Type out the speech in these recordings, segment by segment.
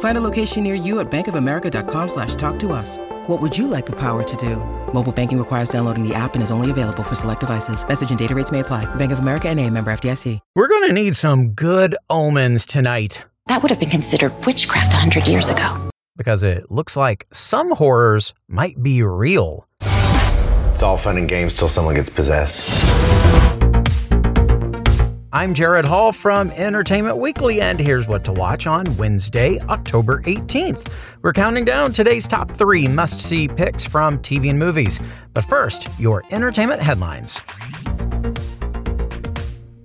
Find a location near you at bankofamerica.com slash talk to us. What would you like the power to do? Mobile banking requires downloading the app and is only available for select devices. Message and data rates may apply. Bank of America and a member FDIC. We're going to need some good omens tonight. That would have been considered witchcraft 100 years ago. Because it looks like some horrors might be real. It's all fun and games till someone gets possessed. I'm Gerrad Hall from Entertainment Weekly, and here's what to watch on Wednesday, October 18th. We're counting down today's top three must see picks from TV and movies. But first, your entertainment headlines.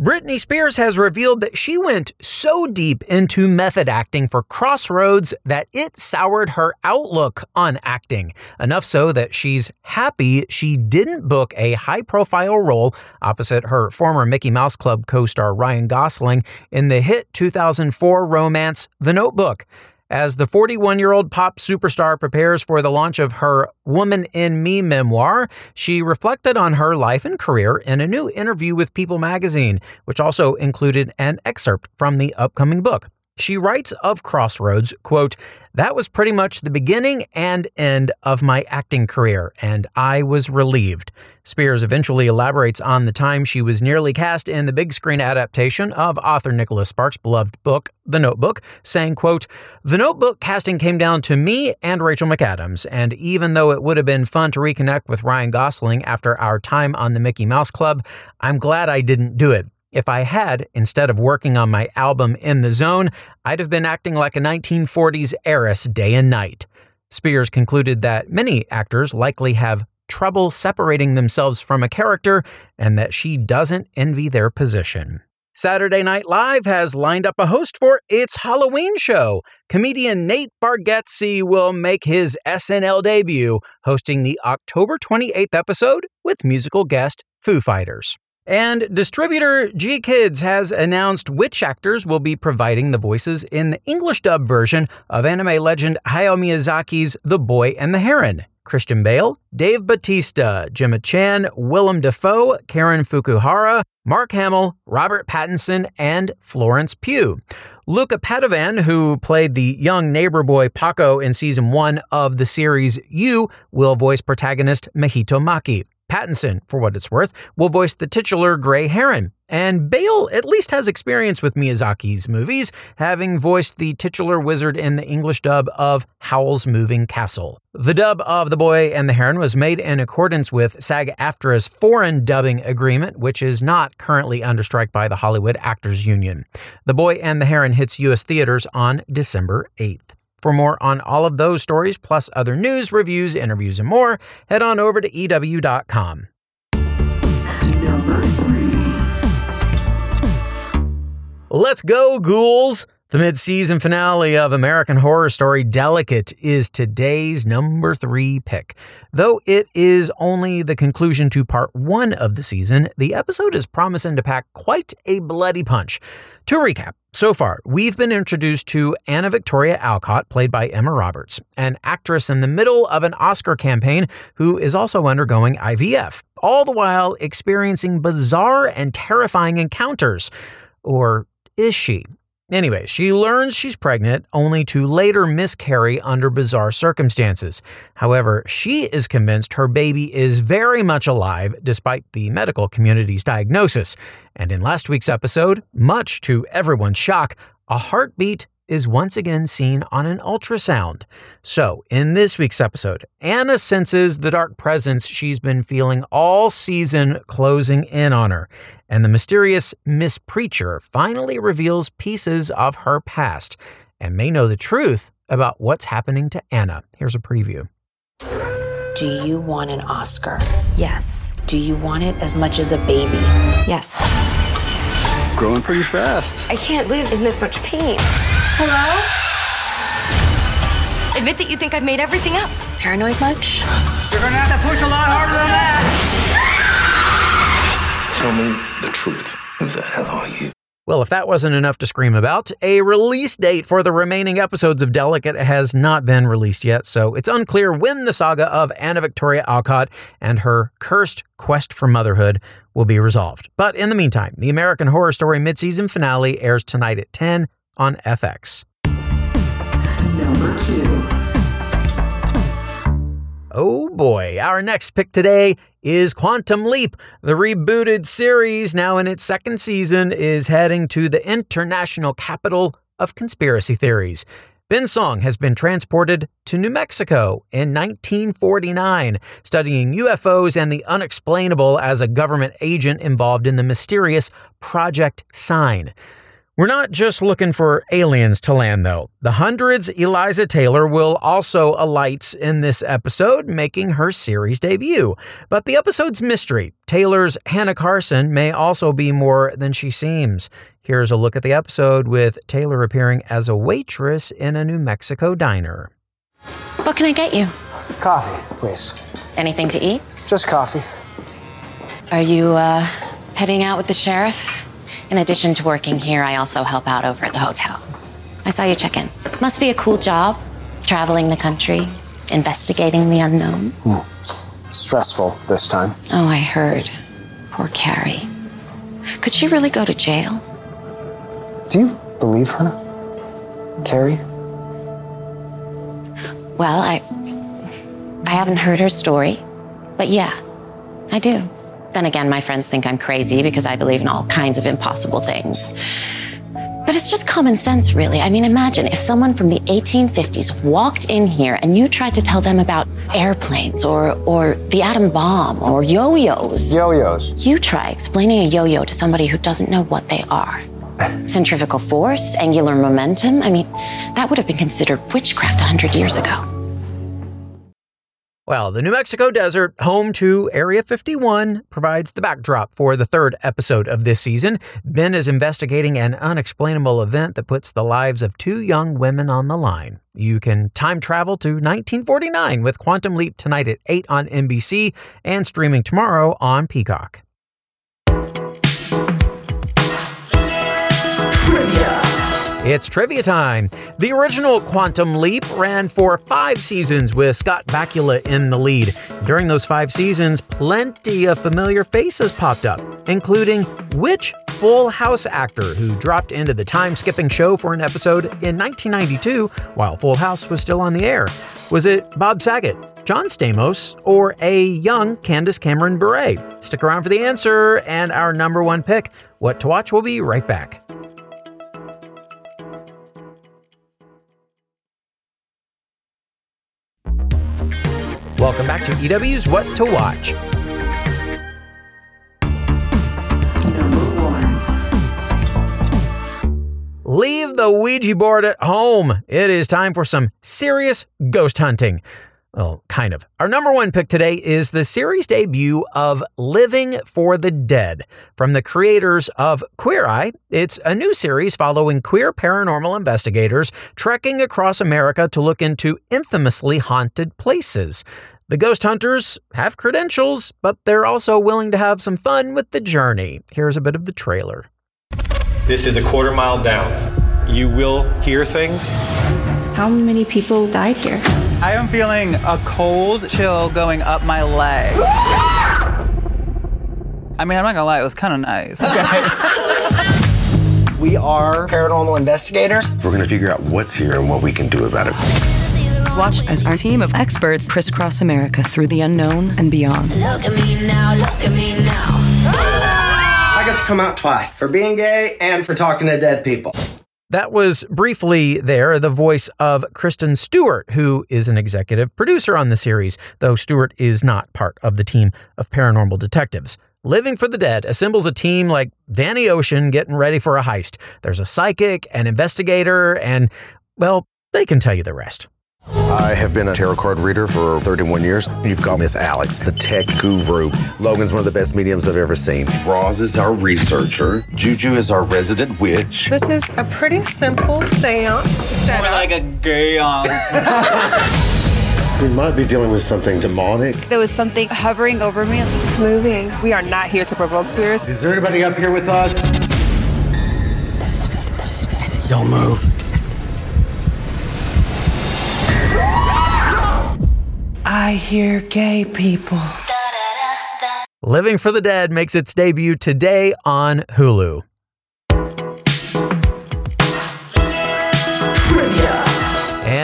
Britney Spears has revealed that she went so deep into method acting for Crossroads that it soured her outlook on acting. Enough so that she's happy she didn't book a high profile role opposite her former Mickey Mouse Club co star Ryan Gosling in the hit 2004 romance The Notebook. As the 41 year old pop superstar prepares for the launch of her Woman in Me memoir, she reflected on her life and career in a new interview with People magazine, which also included an excerpt from the upcoming book. She writes of Crossroads, quote, that was pretty much the beginning and end of my acting career, and I was relieved. Spears eventually elaborates on the time she was nearly cast in the big screen adaptation of author Nicholas Sparks' beloved book, The Notebook, saying, quote, The Notebook casting came down to me and Rachel McAdams, and even though it would have been fun to reconnect with Ryan Gosling after our time on the Mickey Mouse Club, I'm glad I didn't do it. If I had, instead of working on my album In the Zone, I'd have been acting like a 1940s heiress day and night. Spears concluded that many actors likely have trouble separating themselves from a character and that she doesn't envy their position. Saturday Night Live has lined up a host for its Halloween show. Comedian Nate Bargatze will make his SNL debut, hosting the October 28th episode with musical guest Foo Fighters. And distributor GKIDS has announced which actors will be providing the voices in the English dub version of anime legend Hayao Miyazaki's The Boy and the Heron. Christian Bale, Dave Bautista, Gemma Chan, Willem Dafoe, Karen Fukuhara, Mark Hamill, Robert Pattinson, and Florence Pugh. Luca Padovan, who played the young neighbor boy Paco in season one of the series You, will voice protagonist Mahito Maki. Pattinson, for what it's worth, will voice the titular Grey Heron. And Bale at least has experience with Miyazaki's movies, having voiced the titular wizard in the English dub of Howl's Moving Castle. The dub of The Boy and the Heron was made in accordance with SAG AFTRA's foreign dubbing agreement, which is not currently under strike by the Hollywood Actors Union. The Boy and the Heron hits U.S. theaters on December 8th. For more on all of those stories, plus other news, reviews, interviews, and more, head on over to EW.com. Number three. Let's go, ghouls! The mid season finale of American Horror Story Delicate is today's number three pick. Though it is only the conclusion to part one of the season, the episode is promising to pack quite a bloody punch. To recap, so far, we've been introduced to Anna Victoria Alcott, played by Emma Roberts, an actress in the middle of an Oscar campaign who is also undergoing IVF, all the while experiencing bizarre and terrifying encounters. Or is she? Anyway, she learns she's pregnant only to later miscarry under bizarre circumstances. However, she is convinced her baby is very much alive despite the medical community's diagnosis. And in last week's episode, much to everyone's shock, a heartbeat is once again seen on an ultrasound. So, in this week's episode, Anna senses the dark presence she's been feeling all season closing in on her, and the mysterious Miss Preacher finally reveals pieces of her past and may know the truth about what's happening to Anna. Here's a preview. Do you want an Oscar? Yes. Do you want it as much as a baby? Yes. Growing pretty fast. I can't live in this much pain. Hello? Admit that you think I've made everything up. Paranoid much? You're gonna have to push a lot harder than that. Tell me the truth. Who the hell are you? Well, if that wasn't enough to scream about, a release date for the remaining episodes of Delicate has not been released yet, so it's unclear when the saga of Anna Victoria Alcott and her cursed quest for motherhood will be resolved. But in the meantime, the American Horror Story midseason finale airs tonight at 10 on FX. Number two. Oh boy, our next pick today is Quantum Leap. The rebooted series, now in its second season, is heading to the international capital of conspiracy theories. Ben Song has been transported to New Mexico in 1949, studying UFOs and the unexplainable as a government agent involved in the mysterious Project Sign. We're not just looking for aliens to land, though. The Hundreds Eliza Taylor will also alight in this episode, making her series debut. But the episode's mystery, Taylor's Hannah Carson, may also be more than she seems. Here's a look at the episode with Taylor appearing as a waitress in a New Mexico diner. What can I get you? Coffee, please. Anything to eat? Just coffee. Are you, uh, heading out with the sheriff? In addition to working here, I also help out over at the hotel. I saw you check in. Must be a cool job, traveling the country, investigating the unknown. Hmm. Stressful this time. Oh, I heard. Poor Carrie. Could she really go to jail? Do you believe her? Carrie? Well, I I haven't heard her story, but yeah, I do. Then again, my friends think I'm crazy because I believe in all kinds of impossible things. But it's just common sense, really. I mean, imagine if someone from the 1850s walked in here and you tried to tell them about airplanes or, or the atom bomb or yo yo's. Yo yo's. You try explaining a yo yo to somebody who doesn't know what they are. Centrifugal force, angular momentum. I mean, that would have been considered witchcraft 100 years ago. Well, the New Mexico desert, home to Area 51, provides the backdrop for the third episode of this season. Ben is investigating an unexplainable event that puts the lives of two young women on the line. You can time travel to 1949 with Quantum Leap tonight at 8 on NBC and streaming tomorrow on Peacock. It's trivia time. The original Quantum Leap ran for five seasons with Scott Bakula in the lead. During those five seasons, plenty of familiar faces popped up, including which Full House actor who dropped into the time skipping show for an episode in 1992 while Full House was still on the air? Was it Bob Saget, John Stamos, or a young Candace Cameron Bure? Stick around for the answer and our number one pick. What to Watch will be right back. To EW's What to Watch. Leave the Ouija board at home. It is time for some serious ghost hunting. Well, kind of. Our number one pick today is the series debut of Living for the Dead from the creators of Queer Eye. It's a new series following queer paranormal investigators trekking across America to look into infamously haunted places. The ghost hunters have credentials, but they're also willing to have some fun with the journey. Here's a bit of the trailer. This is a quarter mile down. You will hear things. How many people died here? I am feeling a cold chill going up my leg. I mean, I'm not gonna lie, it was kind of nice. Okay. We are paranormal investigators. We're going to figure out what's here and what we can do about it. Watch as our team of experts crisscross America through the unknown and beyond. Look at me now, look at me now. I got to come out twice for being gay and for talking to dead people. That was briefly there the voice of Kristen Stewart, who is an executive producer on the series, though Stewart is not part of the team of paranormal detectives. Living for the Dead assembles a team like Danny Ocean getting ready for a heist. There's a psychic, an investigator, and, well, they can tell you the rest. I have been a tarot card reader for 31 years. You've got Miss Alex, the tech guru. Logan's one of the best mediums I've ever seen. Roz is our researcher. Juju is our resident witch. This is a pretty simple seance. More like a gay. We might be dealing with something demonic. There was something hovering over me. It's moving. We are not here to provoke spirits. Is there anybody up here with us? Don't move. I hear gay people. Living for the Dead makes its debut today on Hulu.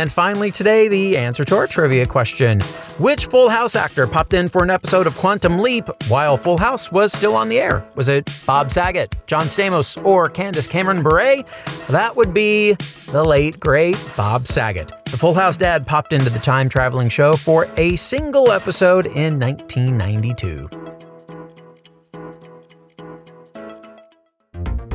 And finally, today, the answer to our trivia question Which Full House actor popped in for an episode of Quantum Leap while Full House was still on the air? Was it Bob Saget, John Stamos, or Candace Cameron Bure? That would be the late, great Bob Saget. The Full House dad popped into the time traveling show for a single episode in 1992.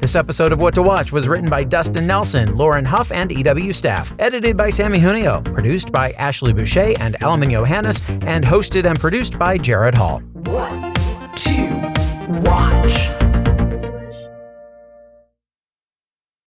This episode of What to Watch was written by Dustin Nelson, Lauren Huff, and EW staff, edited by Samee Junio, produced by Ashley Boucher and Alamin Yohannes, and hosted and produced by Gerrad Hall. What to watch?